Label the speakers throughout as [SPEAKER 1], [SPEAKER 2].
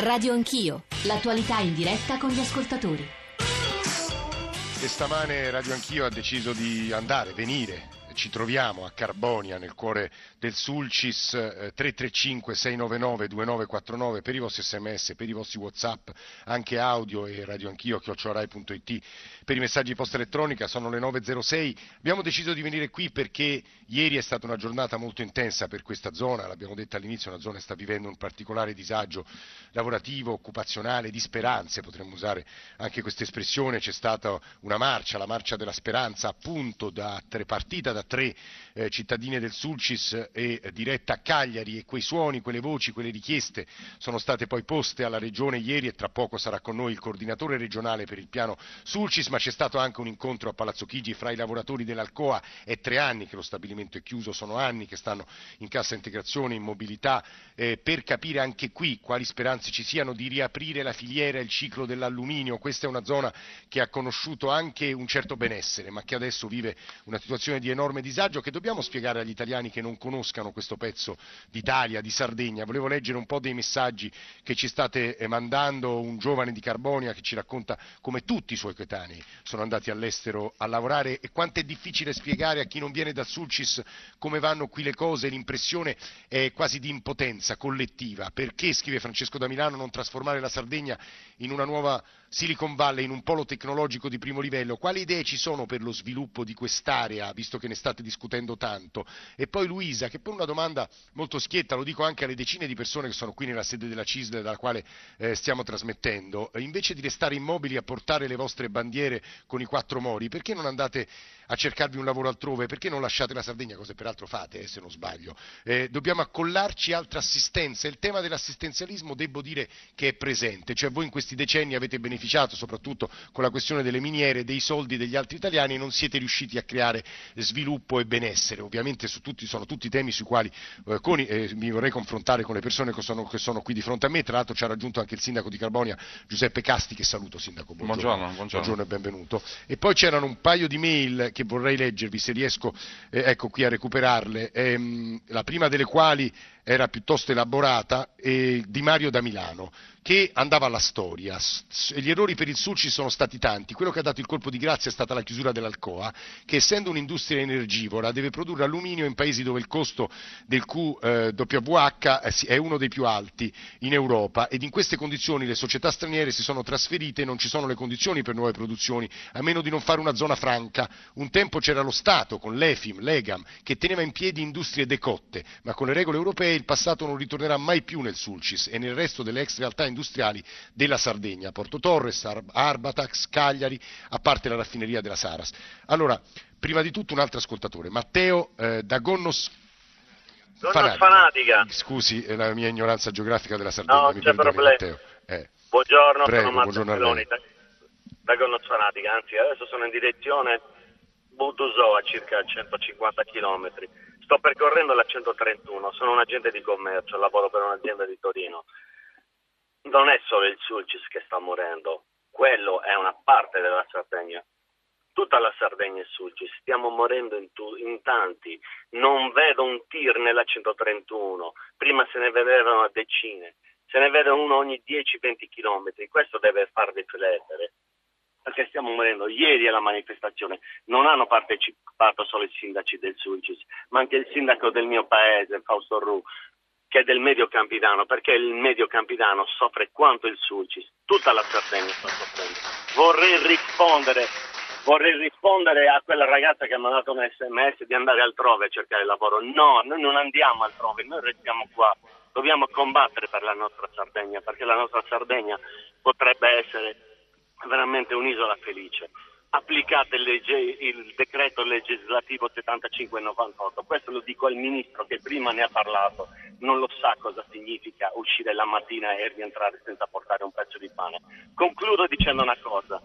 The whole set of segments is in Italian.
[SPEAKER 1] Radio Anch'io, l'attualità in diretta con gli ascoltatori.
[SPEAKER 2] E stamane Radio Anch'io ha deciso di andare, venire ci troviamo a Carbonia nel cuore del Sulcis eh, 335 699 2949 per i vostri sms, per i vostri whatsapp, anche audio e radio anch'io chiocciorai.it per i messaggi di posta elettronica, sono le 9.06. Abbiamo deciso di venire qui perché ieri è stata una giornata molto intensa per questa zona, l'abbiamo detto all'inizio, una zona che sta vivendo un particolare disagio lavorativo, occupazionale, di speranze, potremmo usare anche questa espressione, c'è stata una marcia, la marcia della speranza appunto da, partita da tre eh, cittadine del Sulcis e eh, diretta a Cagliari e quei suoni, quelle voci, quelle richieste sono state poi poste alla Regione ieri e tra poco sarà con noi il coordinatore regionale per il piano Sulcis, ma c'è stato anche un incontro a Palazzo Chigi fra i lavoratori dell'Alcoa, è tre anni che lo stabilimento è chiuso, sono anni che stanno in cassa integrazione, in mobilità, eh, per capire anche qui quali speranze ci siano di riaprire la filiera il ciclo dell'alluminio. Questa è una zona che ha conosciuto anche un certo benessere, ma che adesso vive una situazione di enorme enorme disagio che dobbiamo spiegare agli italiani che non conoscano questo pezzo d'Italia, di Sardegna. Volevo leggere un po' dei messaggi che ci state eh, mandando un giovane di Carbonia che ci racconta come tutti i suoi coetanei sono andati all'estero a lavorare e quanto è difficile spiegare a chi non viene dal Sulcis come vanno qui le cose, l'impressione è quasi di impotenza collettiva. Perché, scrive Francesco da Milano, non trasformare la Sardegna in una nuova Silicon Valley, in un polo tecnologico di primo livello? Quali idee ci sono per lo sviluppo di quest'area, visto che ne state discutendo tanto? E poi Luisa, che pone una domanda molto schietta, lo dico anche alle decine di persone che sono qui nella sede della CISL dalla quale eh, stiamo trasmettendo, invece di restare immobili a portare le vostre bandiere con i quattro mori, perché non andate a cercarvi un lavoro altrove, perché non lasciate la Sardegna, cosa peraltro fate eh, se non sbaglio. Eh, dobbiamo accollarci altra assistenza, il tema dell'assistenzialismo devo dire che è presente, cioè voi in questi decenni avete beneficiato soprattutto con la questione delle miniere dei soldi degli altri italiani e non siete riusciti a creare sviluppo e benessere, ovviamente tutti, sono tutti temi sui quali eh, con, eh, mi vorrei confrontare con le persone che sono, che sono, qui di fronte a me, tra l'altro ci ha raggiunto anche il sindaco di Carbonia Giuseppe Casti che saluto sindaco, buongiorno, buongiorno, buongiorno. buongiorno e benvenuto. E poi c'erano un paio di mail che vorrei leggervi se riesco eh, ecco qui a recuperarle, ehm, la prima delle quali era piuttosto elaborata, eh, di Mario da Milano, che andava alla storia. Gli errori per il Sul ci sono stati tanti. Quello che ha dato il colpo di grazia è stata la chiusura dell'Alcoa, che essendo un'industria energivora deve produrre alluminio in paesi dove il costo del QWH eh, è uno dei più alti in Europa ed in queste condizioni le società straniere si sono trasferite e non ci sono le condizioni per nuove produzioni, a meno di non fare una zona franca. Un tempo c'era lo Stato con l'EFIM, l'EGAM, che teneva in piedi industrie decotte, ma con le regole europee il passato non ritornerà mai più nel Sulcis e nel resto delle ex realtà industriali della Sardegna, Porto Torres, Arbatax, Cagliari, a parte la raffineria della Saras. Allora, prima di tutto un altro ascoltatore, Matteo eh, da Gonnos
[SPEAKER 3] Fanatica. fanatica.
[SPEAKER 2] Scusi la mia ignoranza geografica della Sardegna.
[SPEAKER 3] No,
[SPEAKER 2] mi
[SPEAKER 3] c'è problema. Eh. Buongiorno,
[SPEAKER 2] Prego,
[SPEAKER 3] sono Matteo
[SPEAKER 2] buongiorno
[SPEAKER 3] da, da Gonnos Fanatica, anzi adesso sono in direzione Budusò a circa 150 km. Sto percorrendo la 131, sono un agente di commercio, lavoro per un'azienda di Torino. Non è solo il Sulcis che sta morendo, quello è una parte della Sardegna. Tutta la Sardegna è Sulcis, stiamo morendo in, tu- in tanti. Non vedo un tir nella 131, prima se ne vedevano a decine, se ne vede uno ogni 10-20 km. Questo deve far riflettere perché stiamo morendo. Ieri alla manifestazione non hanno partecipato solo i sindaci del Sulcis, ma anche il sindaco del mio paese, Fausto Ru, che è del Medio Campidano, perché il Medio Campidano soffre quanto il Sulcis, tutta la Sardegna sta soffrendo. Vorrei rispondere, vorrei rispondere a quella ragazza che ha mandato un sms di andare altrove a cercare lavoro. No, noi non andiamo altrove, noi restiamo qua. Dobbiamo combattere per la nostra Sardegna, perché la nostra Sardegna potrebbe essere veramente un'isola felice. Applicate il, legge, il decreto legislativo 7598, questo lo dico al ministro che prima ne ha parlato, non lo sa cosa significa uscire la mattina e rientrare senza portare un pezzo di pane. Concludo dicendo una cosa,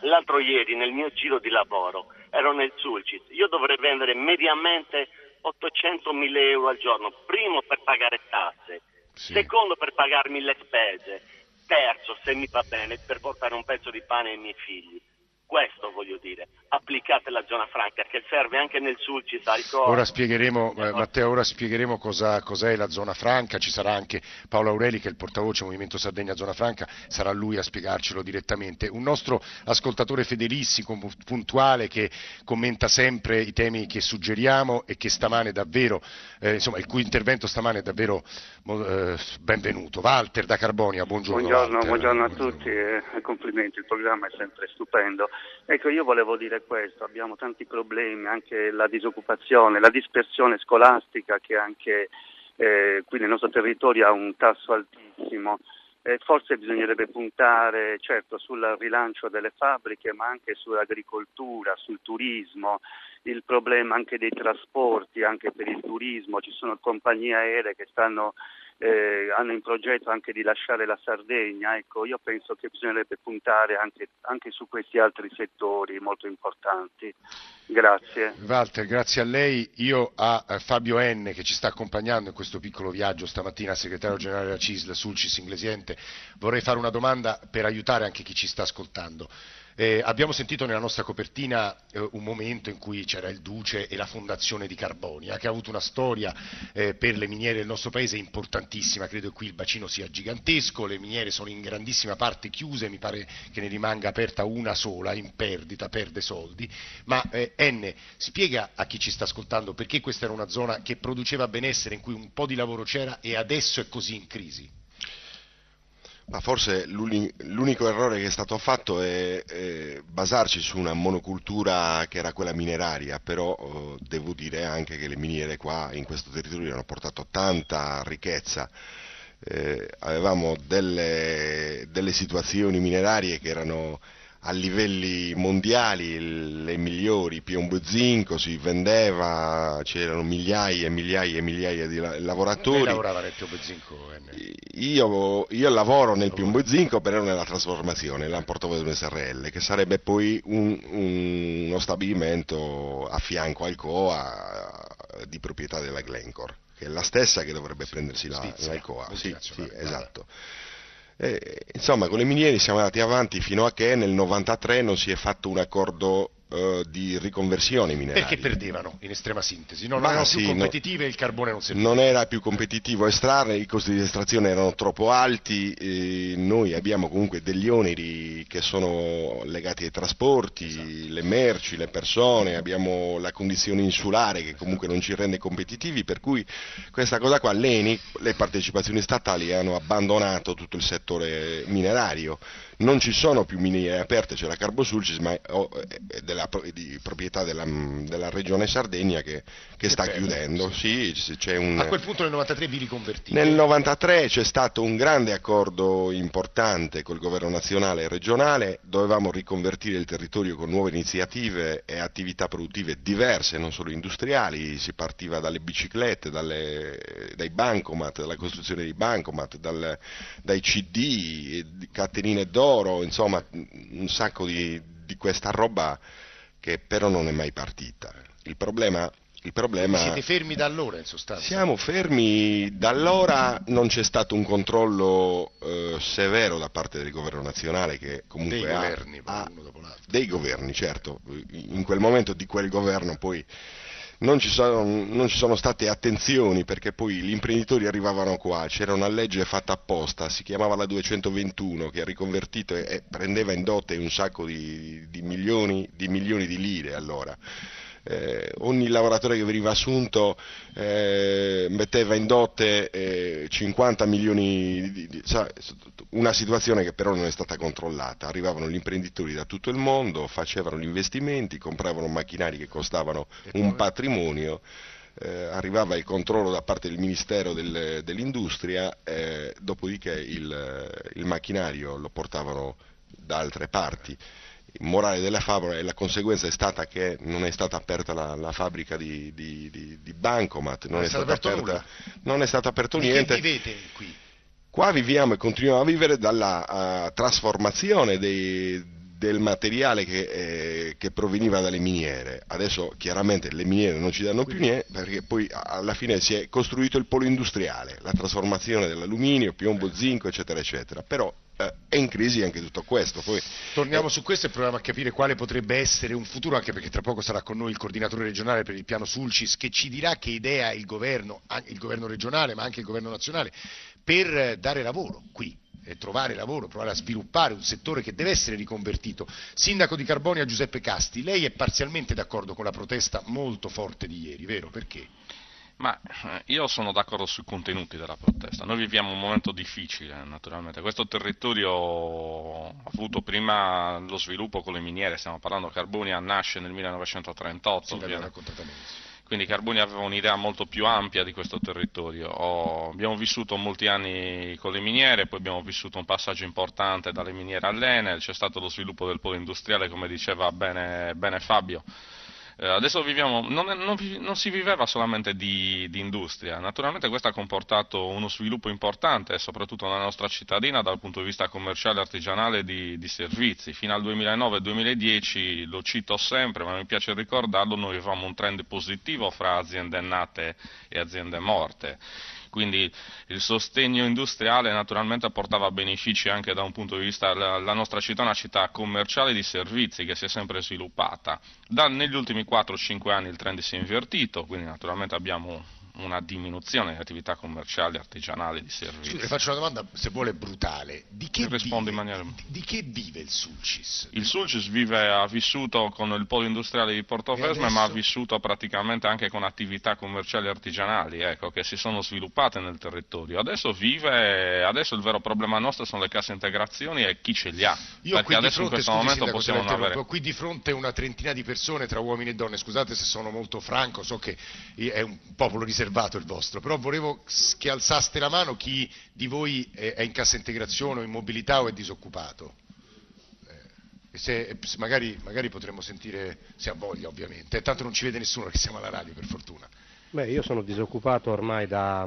[SPEAKER 3] l'altro ieri nel mio giro di lavoro ero nel Sulcis, io dovrei vendere mediamente 800.000 euro al giorno, primo per pagare tasse, sì. secondo per pagarmi le spese terzo, se mi va bene, per portare un pezzo di pane ai miei figli. Questo voglio dire, applicate la zona franca che serve anche nel Sulcis al
[SPEAKER 2] Ora spiegheremo, eh, Matteo, ora spiegheremo cosa, cos'è la zona franca, ci sarà anche Paolo Aureli che è il portavoce Movimento Sardegna Zona Franca, sarà lui a spiegarcelo direttamente. Un nostro ascoltatore fedelissimo, puntuale, che commenta sempre i temi che suggeriamo e che stamane davvero, eh, insomma, il cui intervento stamane è davvero eh, benvenuto. Walter da Carbonia, buongiorno.
[SPEAKER 4] Buongiorno, buongiorno a tutti e complimenti, il programma è sempre stupendo. Ecco, io volevo dire questo, abbiamo tanti problemi, anche la disoccupazione, la dispersione scolastica che anche eh, qui nel nostro territorio ha un tasso altissimo. Eh, forse bisognerebbe puntare certo sul rilancio delle fabbriche, ma anche sull'agricoltura, sul turismo, il problema anche dei trasporti, anche per il turismo, ci sono compagnie aeree che stanno eh, hanno in progetto anche di lasciare la Sardegna, ecco, io penso che bisognerebbe puntare anche, anche su questi altri settori molto importanti. Grazie.
[SPEAKER 2] Walter, grazie a lei. Io a Fabio N che ci sta accompagnando in questo piccolo viaggio stamattina, segretario generale della CISL, Sulcis Inglesiente, vorrei fare una domanda per aiutare anche chi ci sta ascoltando. Eh, abbiamo sentito nella nostra copertina eh, un momento in cui c'era il Duce e la fondazione di Carbonia, che ha avuto una storia eh, per le miniere del nostro paese importantissima, credo che qui il bacino sia gigantesco, le miniere sono in grandissima parte chiuse, mi pare che ne rimanga aperta una sola, in perdita, perde soldi, ma eh, N, spiega a chi ci sta ascoltando perché questa era una zona che produceva benessere, in cui un po' di lavoro c'era e adesso è così in crisi.
[SPEAKER 5] Ma forse l'unico errore che è stato fatto è, è, basarci su una monocultura che era quella mineraria, però eh, devo dire anche che le miniere qua in questo territorio hanno portato tanta ricchezza. Eh, avevamo delle, delle situazioni minerarie che erano a livelli mondiali le migliori, piombo zinco, si vendeva, c'erano migliaia e migliaia e migliaia di lavoratori. Lei
[SPEAKER 2] lavorava nel piombo zinco?
[SPEAKER 5] Io, io, lavoro nel piombo zinco, però nella trasformazione, la Portovedo SRL, che sarebbe poi un, un, uno stabilimento a fianco al COA di proprietà della Glencore, che è la stessa che dovrebbe prendersi la, la COA. Sì, sì, esatto. Eh, insomma, con le miniere siamo andati avanti fino a che nel 93 non si è fatto un accordo uh, di riconversione mineraria.
[SPEAKER 2] Perché perdevano, in estrema sintesi, non erano sì, più competitive e il carbone non serviva.
[SPEAKER 5] Non era più competitivo estrarre, i costi di estrazione erano troppo alti, noi abbiamo comunque degli oneri che sono legati ai trasporti, esatto. le merci, le persone, abbiamo la condizione insulare che comunque non ci rende competitivi, per cui questa cosa qua l'ENI, le partecipazioni statali hanno abbandonato tutto il settore minerario non ci sono più miniere aperte, c'è la Carbosulcis, ma è, della, di proprietà della, della, regione Sardegna che, che sta bello, chiudendo. Sì.
[SPEAKER 2] Un... A quel punto nel 93 vi riconvertite?
[SPEAKER 5] Nel 93 c'è stato un grande accordo importante col governo nazionale e regionale, dovevamo riconvertire il territorio con nuove iniziative e attività produttive diverse, non solo industriali, si partiva dalle biciclette, dalle, dai bancomat, dalla costruzione dei bancomat, dal, dai CD, catenine d'oro, loro, insomma un sacco di, di questa roba che però non è mai partita. Il problema il problema...
[SPEAKER 2] Siete fermi da allora in sostanza?
[SPEAKER 5] Siamo fermi da allora, non c'è stato un controllo eh, severo da parte del governo nazionale che comunque
[SPEAKER 2] dei
[SPEAKER 5] ha,
[SPEAKER 2] governi,
[SPEAKER 5] ha, dei governi, certo, in quel momento di quel governo poi non ci, sono, non ci, sono, state attenzioni perché poi gli imprenditori arrivavano qua, c'era una legge fatta apposta, si chiamava la 221 che ha riconvertito e, e prendeva in dote un sacco di, di, milioni, di milioni di lire allora eh, ogni lavoratore che veniva assunto eh, metteva in dote eh, 50 milioni di, di, una situazione che però non è stata controllata. Arrivavano gli imprenditori da tutto il mondo, facevano gli investimenti, compravano macchinari che costavano un patrimonio. Eh, arrivava il controllo da parte del Ministero del, dell'Industria, eh, dopodiché il, il macchinario lo portavano da altre parti morale della favola e la conseguenza è stata che non è stata aperta la, la fabbrica di, di, di, di, Bancomat, non, non, è, stato aperta, non è stato aperto niente.
[SPEAKER 2] Che vivete qui?
[SPEAKER 5] Qua viviamo e continuiamo a vivere dalla uh, trasformazione dei, del materiale che, eh, che, proveniva dalle miniere. Adesso chiaramente le miniere non ci danno più niente perché poi alla fine si è costruito il polo industriale, la trasformazione dell'alluminio, piombo, zinco, eccetera, eccetera. Però eh, è in crisi anche tutto questo. Poi,
[SPEAKER 2] Torniamo eh, su questo e proviamo a capire quale potrebbe essere un futuro, anche perché tra poco sarà con noi il coordinatore regionale per il piano Sulcis che ci dirà che idea ha il governo, il governo regionale ma anche il governo nazionale, per dare lavoro qui trovare lavoro, provare a sviluppare un settore che deve essere riconvertito. Sindaco di Carbonia Giuseppe Casti, lei è parzialmente d'accordo con la protesta molto forte di ieri, vero? Perché?
[SPEAKER 6] Ma eh, io sono d'accordo sui contenuti della protesta. Noi viviamo un momento difficile, naturalmente. Questo territorio ha avuto prima lo sviluppo con le miniere, stiamo parlando Carbonia nasce nel 1938. Sì, quindi Carboni aveva un'idea molto più ampia di questo territorio. Oh, abbiamo vissuto molti anni con le miniere, poi abbiamo vissuto un passaggio importante dalle miniere all'Enel, c'è stato lo sviluppo del polo industriale, come diceva bene, bene Fabio. Eh, adesso viviamo, non, non, non, si viveva solamente di, di, industria, naturalmente questo ha comportato uno sviluppo importante, soprattutto nella nostra cittadina dal punto di vista commerciale e artigianale di, di servizi. Fino al 2009-2010, lo cito sempre, ma mi piace ricordarlo, noi avevamo un trend positivo fra aziende nate e aziende morte quindi il sostegno industriale naturalmente portava benefici anche da un punto di vista, la, la nostra città è una città commerciale di servizi che si è sempre sviluppata, da, negli ultimi 4-5 anni il trend si è invertito, quindi naturalmente abbiamo una diminuzione delle attività commerciali, artigianali, di servizi.
[SPEAKER 2] Scusi, le faccio una domanda, se vuole, brutale. Di che, vive,
[SPEAKER 6] maniera...
[SPEAKER 2] di, di che vive il Sulcis?
[SPEAKER 6] Il Sulcis vive, ha vissuto con il polo industriale di Portofesme, adesso... ma ha vissuto praticamente anche con attività commerciali e artigianali, ecco, che si sono sviluppate nel territorio. Adesso vive, adesso il vero problema nostro sono le casse integrazioni e chi ce li ha.
[SPEAKER 2] Io perché adesso fronte, in questo scusi, momento possiamo non avere... Qui di fronte una trentina di persone tra uomini e donne, scusate se sono molto franco, so che è un popolo riservato riservato il vostro, però volevo che alzaste la mano chi di voi è in cassa integrazione o in mobilità o è disoccupato. Eh, se, magari, magari, potremmo sentire, se ha voglia ovviamente, tanto non ci vede nessuno che siamo alla radio per fortuna.
[SPEAKER 7] Beh, io sono disoccupato ormai da,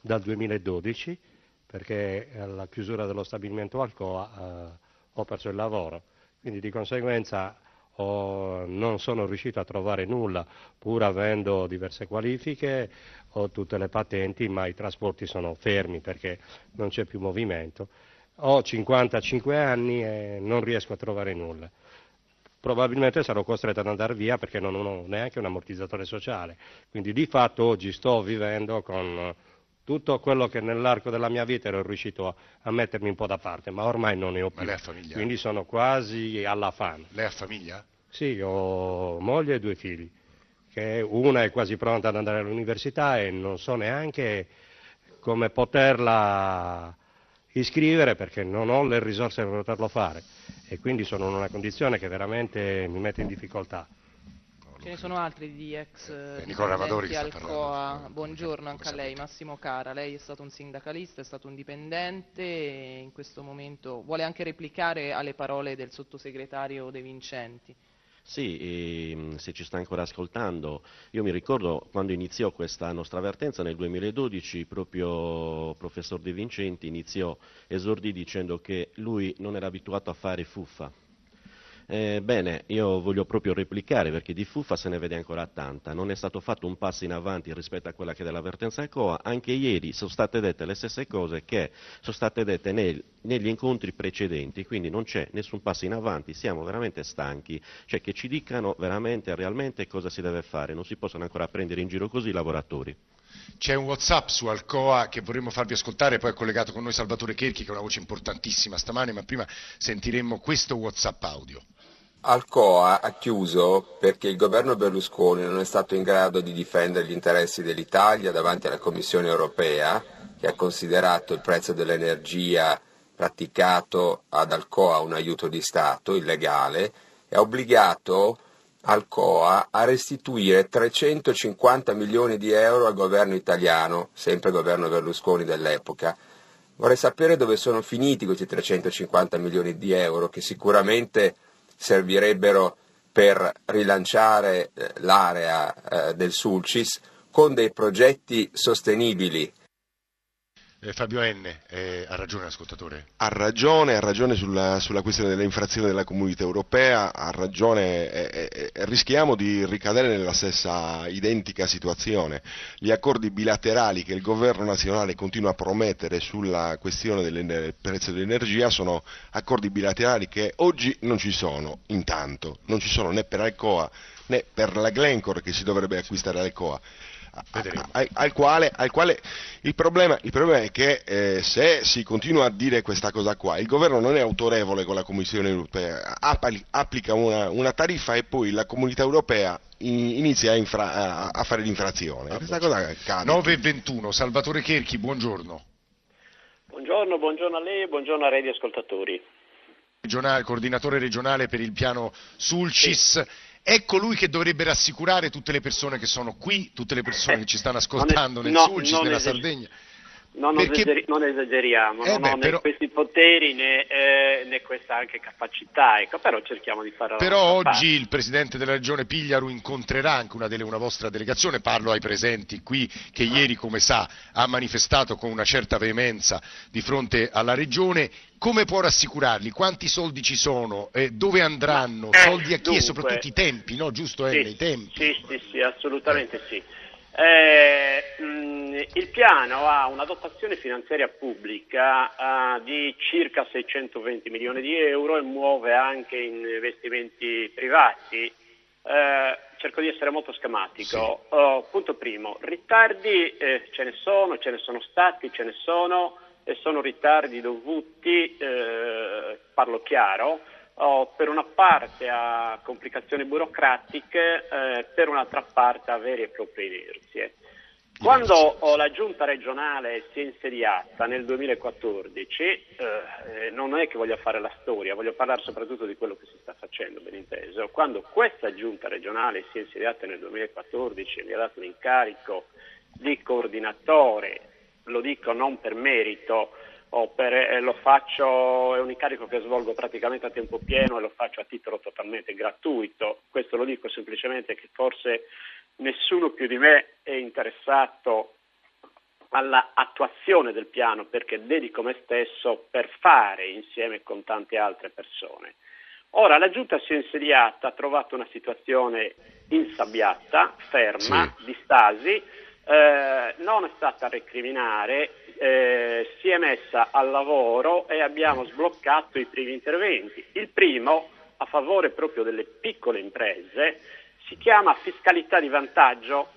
[SPEAKER 7] dal 2012 perché alla chiusura dello stabilimento Alcoa eh, ho perso il lavoro, quindi di conseguenza o non sono riuscito a trovare nulla pur avendo diverse qualifiche o tutte le patenti, ma i trasporti sono fermi perché non c'è più movimento. Ho 55 anni e non riesco a trovare nulla. Probabilmente sarò costretto ad andare via perché non ho neanche un ammortizzatore sociale. Quindi di fatto oggi sto vivendo con tutto quello che nell'arco della mia vita ero riuscito a, a, mettermi un po' da parte, ma ormai non ne ho più.
[SPEAKER 2] Ma lei ha famiglia?
[SPEAKER 7] Quindi sono quasi alla fame.
[SPEAKER 2] Lei ha famiglia?
[SPEAKER 7] Sì, ho moglie e due figli, che una è quasi pronta ad andare all'università e non so neanche come poterla iscrivere perché non ho le risorse per poterlo fare e quindi sono in una condizione che veramente mi mette in difficoltà.
[SPEAKER 8] Ce ne sono altri di ex
[SPEAKER 2] eh, Nicola Amadori
[SPEAKER 8] Alcoa. Buongiorno anche a lei, Massimo Cara. Lei è stato un sindacalista, è stato un dipendente e in questo momento vuole anche replicare alle parole del sottosegretario De Vincenti.
[SPEAKER 9] Sì, e, se ci sta ancora ascoltando, io mi ricordo quando iniziò questa nostra avvertenza nel 2012, proprio il professor De Vincenti iniziò, esordì dicendo che lui non era abituato a fare fuffa, eh, bene, io voglio proprio replicare perché di fuffa se ne vede ancora tanta, non è stato fatto un passo in avanti rispetto a quella che è dell'avvertenza COA, anche ieri sono state dette le stesse cose che sono state dette nel, negli incontri precedenti, quindi non c'è nessun passo in avanti, siamo veramente stanchi, cioè che ci dicano veramente, realmente cosa si deve fare, non si possono ancora prendere in giro così i lavoratori.
[SPEAKER 2] C'è un Whatsapp su Alcoa che vorremmo farvi ascoltare, poi è collegato con noi Salvatore Cherchi che è una voce importantissima stamane, ma prima sentiremmo questo Whatsapp audio.
[SPEAKER 10] Alcoa ha chiuso perché il governo Berlusconi non è stato in grado di difendere gli interessi dell'Italia davanti alla Commissione europea, che ha considerato il prezzo dell'energia praticato ad Alcoa un aiuto di Stato illegale e ha obbligato Alcoa a restituire 350 milioni di euro al governo italiano, sempre governo Berlusconi dell'epoca. Vorrei sapere dove sono finiti questi 350 milioni di euro che sicuramente servirebbero per rilanciare eh, l'area eh, del Sulcis con dei progetti sostenibili.
[SPEAKER 2] Eh, Fabio N, eh, ha ragione l'ascoltatore?
[SPEAKER 5] Ha ragione, ha ragione sulla, sulla questione delle infrazioni della comunità europea, ha ragione, eh, eh, eh rischiamo di ricadere nella stessa identica situazione. Gli accordi bilaterali che il governo nazionale continua a promettere sulla questione del prezzo dell'energia sono accordi bilaterali che oggi non ci sono, intanto, non ci sono né per Alcoa né per la Glencore che si dovrebbe acquistare Alcoa al, al, quale, al, quale, il, problema, il problema è che eh, se si continua a dire questa cosa qua, il governo non è autorevole con la Commissione europea, applica una, una tariffa e poi la comunità europea inizia a, infra, a fare l'infrazione. Questa cosa accade.
[SPEAKER 2] 9 e 21, Salvatore Cherchi, buongiorno.
[SPEAKER 11] Buongiorno, buongiorno a lei e buongiorno a Radio Ascoltatori.
[SPEAKER 2] Regionale, coordinatore regionale per il piano Sulcis. È colui che dovrebbe rassicurare tutte le persone che sono qui, tutte le persone che ci stanno ascoltando nel no, Sulcis, nella Sardegna.
[SPEAKER 11] Non, Perché... esageri- non esageriamo, eh non beh, ho né però... questi poteri né, eh, né, questa anche capacità, ecco, però cerchiamo di farlo.
[SPEAKER 2] Però oggi parte. il Presidente della Regione Pigliaru incontrerà anche una, delle, una, vostra delegazione, parlo ai presenti qui, che ieri, come sa, ha manifestato con una certa veemenza di fronte alla Regione. Come può rassicurarli? Quanti soldi ci sono? Eh, dove andranno?
[SPEAKER 11] Eh,
[SPEAKER 2] soldi a
[SPEAKER 11] chi dunque,
[SPEAKER 2] e soprattutto i tempi, no? Giusto
[SPEAKER 11] sì,
[SPEAKER 2] I tempi?
[SPEAKER 11] Sì, sì, sì, assolutamente sì. Eh, mh, mm, il piano ha una dotazione finanziaria pubblica uh, di circa 620 milioni di euro e muove anche investimenti privati. Uh, cerco di essere molto schematico. Sì. Uh, punto primo, ritardi eh, ce ne sono, ce ne sono stati, ce ne sono e sono ritardi dovuti, eh, parlo chiaro, oh, per una parte a complicazioni burocratiche, eh, per un'altra parte a vere e proprie inerzie. Quando oh, la giunta regionale si è insediata nel 2014, eh, non è che voglio fare la storia, voglio parlare soprattutto di quello che si sta facendo, ben inteso. Quando questa giunta regionale si è insediata nel 2014 e mi ha dato l'incarico di coordinatore, lo dico non per merito, per, eh, lo faccio, è un incarico che svolgo praticamente a tempo pieno e lo faccio a titolo totalmente gratuito. Questo lo dico semplicemente che forse nessuno più di me è interessato all'attuazione del piano perché dedico me stesso per fare insieme con tante altre persone. Ora la giunta si è insediata, ha trovato una situazione insabbiata, ferma, sì. di stasi, eh, non è stata a recriminare, eh, si è messa al lavoro e abbiamo sbloccato i primi interventi. Il primo a favore proprio delle piccole imprese si chiama fiscalità di vantaggio.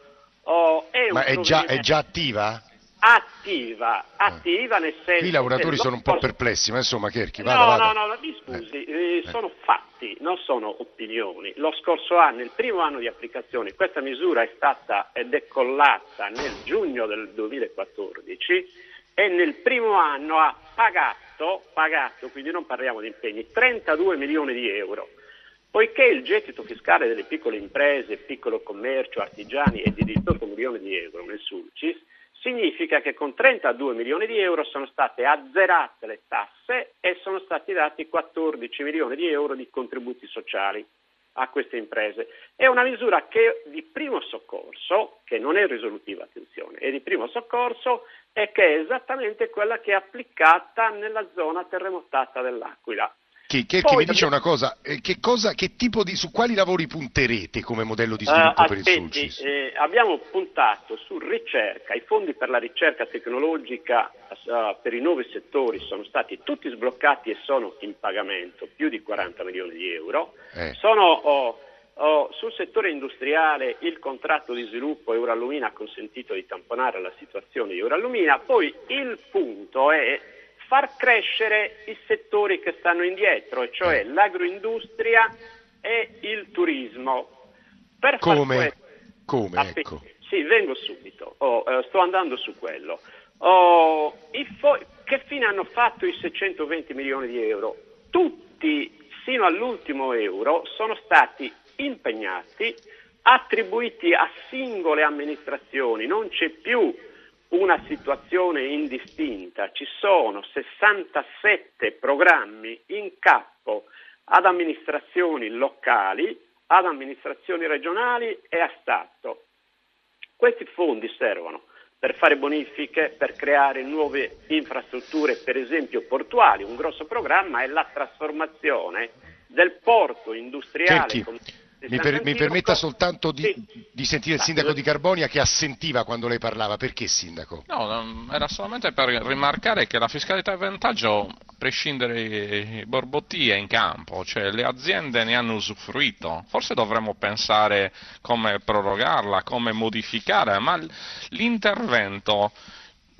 [SPEAKER 2] Oh, è Ma è già, è già, attiva?
[SPEAKER 11] Attiva, attiva nel senso.
[SPEAKER 2] Qui i lavoratori sono un po' perplessi, ma insomma, Cherchi,
[SPEAKER 11] vada,
[SPEAKER 2] no,
[SPEAKER 11] vada. No, no, mi scusi, eh. Eh, sono fatti, non sono opinioni. Lo scorso anno, il primo anno di applicazione, questa misura è stata decollata nel giugno del 2014 e nel primo anno ha pagato, pagato, quindi non parliamo di impegni, 32 milioni di euro. Poiché il gettito fiscale delle piccole imprese, piccolo commercio, artigiani è di 18 milioni di euro nel Sulcis, significa che con 32 milioni di euro sono state azzerate le tasse e sono stati dati 14 milioni di euro di contributi sociali a queste imprese. È una misura che di primo soccorso, che non è risolutiva, attenzione, è di primo soccorso e che è esattamente quella che è applicata nella zona terremotata dell'Aquila.
[SPEAKER 2] Che, che, che mi dice una cosa, eh, che cosa, che tipo di, su quali lavori punterete come modello di sviluppo uh, per aspetti, il Sulcis?
[SPEAKER 11] Eh, abbiamo puntato su ricerca, i fondi per la ricerca tecnologica uh, per i nuovi settori sono stati tutti sbloccati e sono in pagamento, più di 40 milioni di euro. Eh. Sono, oh, oh, sul settore industriale il contratto di sviluppo Eurallumina ha consentito di tamponare la situazione di Eurallumina, poi il punto è far crescere i settori che stanno indietro, cioè l'agroindustria e il turismo.
[SPEAKER 2] Per Come? Questo, Come? Ah, ecco.
[SPEAKER 11] Sì, vengo subito, oh, eh, sto andando su quello. Oh, fo- che fine hanno fatto i 620 milioni di euro? Tutti, sino all'ultimo euro, sono stati impegnati, attribuiti a singole amministrazioni, non c'è più una situazione indistinta. Ci sono 67 programmi in capo ad amministrazioni locali, ad amministrazioni regionali e a Stato. Questi fondi servono per fare bonifiche, per creare nuove infrastrutture, per esempio portuali. Un grosso programma è la trasformazione del porto industriale.
[SPEAKER 2] Cerchi. Mi, per, mi, permetta soltanto di, sì. di, sentire il sindaco di Carbonia che assentiva quando lei parlava. Perché sindaco?
[SPEAKER 6] No, era solamente per rimarcare che la fiscalità di vantaggio, a prescindere i borbotti, è in campo, cioè le aziende ne hanno usufruito. Forse dovremmo pensare come prorogarla, come modificare, ma l'intervento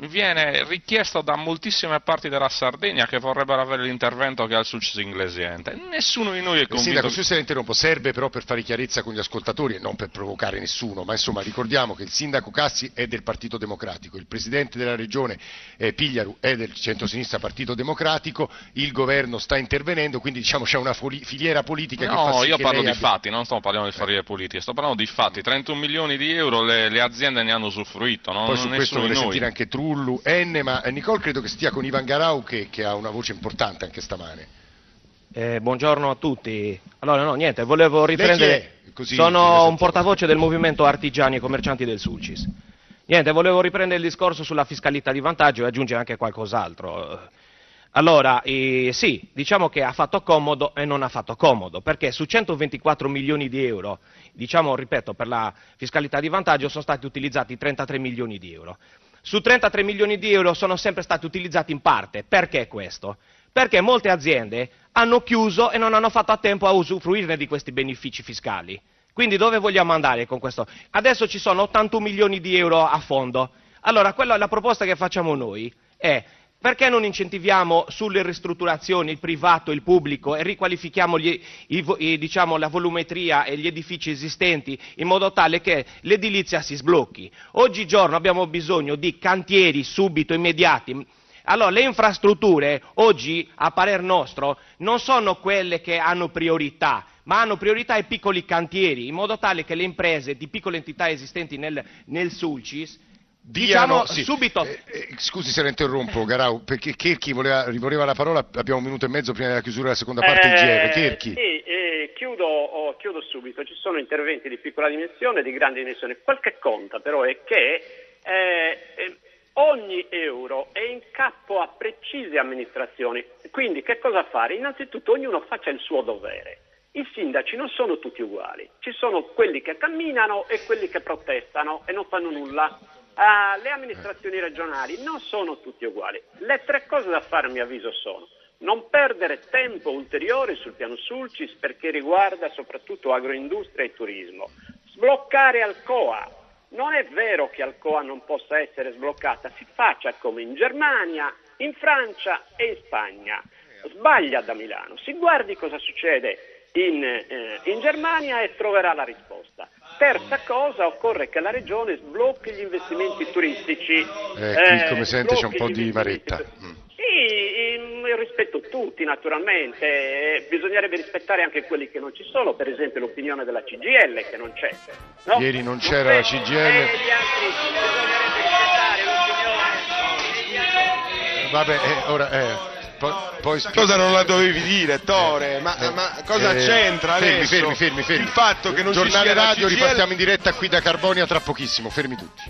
[SPEAKER 6] viene richiesto da moltissime parti della Sardegna che vorrebbero avere l'intervento che ha il successo inglesiente. Nessuno di noi è convinto.
[SPEAKER 2] Sindaco, se la interrompo, serve però per fare chiarezza con gli ascoltatori e non per provocare nessuno, ma insomma ricordiamo che il sindaco Cassi è del Partito Democratico, il presidente della regione eh, Pigliaru è del centro-sinistra Partito Democratico, il governo sta intervenendo, quindi diciamo c'è una filiera politica
[SPEAKER 6] no,
[SPEAKER 2] che fa
[SPEAKER 6] sì io parlo
[SPEAKER 2] di
[SPEAKER 6] abbia... fatti, non sto parlando di filiere politiche, sto parlando di fatti. 31 milioni di euro le, le aziende ne hanno usufruito, no?
[SPEAKER 2] Poi su questo vorrei sentire anche Trullo Lullu, N, ma eh, Nicole credo che stia con Ivan Garau che, che ha una voce importante anche stamane.
[SPEAKER 12] Eh, buongiorno a tutti. Allora, no, niente, volevo riprendere. Così, Sono un portavoce del movimento artigiani e commercianti del Sulcis. Niente, volevo riprendere il discorso sulla fiscalità di vantaggio e aggiungere anche qualcos'altro. Allora, eh, sì, diciamo che ha fatto comodo e non ha fatto comodo, perché su 124 milioni di euro, diciamo, ripeto, per la fiscalità di vantaggio sono stati utilizzati 33 milioni di euro. Su 33 milioni di euro sono sempre stati utilizzati in parte. Perché questo? Perché molte aziende hanno chiuso e non hanno fatto a tempo a usufruirne di questi benefici fiscali. Quindi dove vogliamo andare con questo? Adesso ci sono 81 milioni di euro a fondo. Allora, quella, la proposta che facciamo noi è perché non incentiviamo sulle ristrutturazioni il privato e il pubblico e riqualifichiamo gli, i, diciamo, la volumetria e gli edifici esistenti in modo tale che l'edilizia si sblocchi? Oggigiorno abbiamo bisogno di cantieri subito, immediati. Allora, le infrastrutture oggi, a parer nostro, non sono quelle che hanno priorità, ma hanno priorità i piccoli cantieri, in modo tale che le imprese di piccole entità esistenti nel, nel Sulcis Diciamo sì. subito. Eh,
[SPEAKER 2] eh, scusi se la interrompo, Garau, perché Cherchi voleva, rivoleva la parola, abbiamo un minuto e mezzo prima della chiusura della seconda parte
[SPEAKER 11] eh,
[SPEAKER 2] GR. Cherchi.
[SPEAKER 11] Sì, eh, chiudo, oh, chiudo, subito. Ci sono interventi di piccola dimensione e di grande dimensione. Quel che conta però è che eh, eh, ogni euro è in capo a precise amministrazioni. Quindi che cosa fare? Innanzitutto ognuno faccia il suo dovere. I sindaci non sono tutti uguali, ci sono quelli che camminano e quelli che protestano e non fanno nulla. Uh, le amministrazioni regionali non sono tutte uguali. Le tre cose da fare, a mio avviso, sono non perdere tempo ulteriore sul piano Sulcis perché riguarda soprattutto agroindustria e turismo, sbloccare Alcoa. Non è vero che Alcoa non possa essere sbloccata, si faccia come in Germania, in Francia e in Spagna. Sbaglia da Milano, si guardi cosa succede in, eh, in Germania e troverà la risposta. Terza cosa, occorre che la Regione sblocchi gli investimenti turistici.
[SPEAKER 2] Eh, qui, come sente c'è un po' di maretta. Mm.
[SPEAKER 11] Sì, rispetto tutti naturalmente, eh, bisognerebbe rispettare anche quelli che non ci sono, per esempio l'opinione della CGL che non c'è.
[SPEAKER 2] No? Ieri non c'era la CGL. Eh,
[SPEAKER 11] altri.
[SPEAKER 2] Vabbè, eh, ora... Eh.
[SPEAKER 5] Poi, cosa non la dovevi dire, Tore? Ma, eh, ma cosa eh, c'entra
[SPEAKER 2] fermi,
[SPEAKER 5] adesso?
[SPEAKER 2] Fermi, fermi, fermi.
[SPEAKER 5] Il fatto che non
[SPEAKER 2] Giornale
[SPEAKER 5] ci sia
[SPEAKER 2] radio, ripartiamo in diretta qui da Carbonia tra pochissimo, fermi tutti.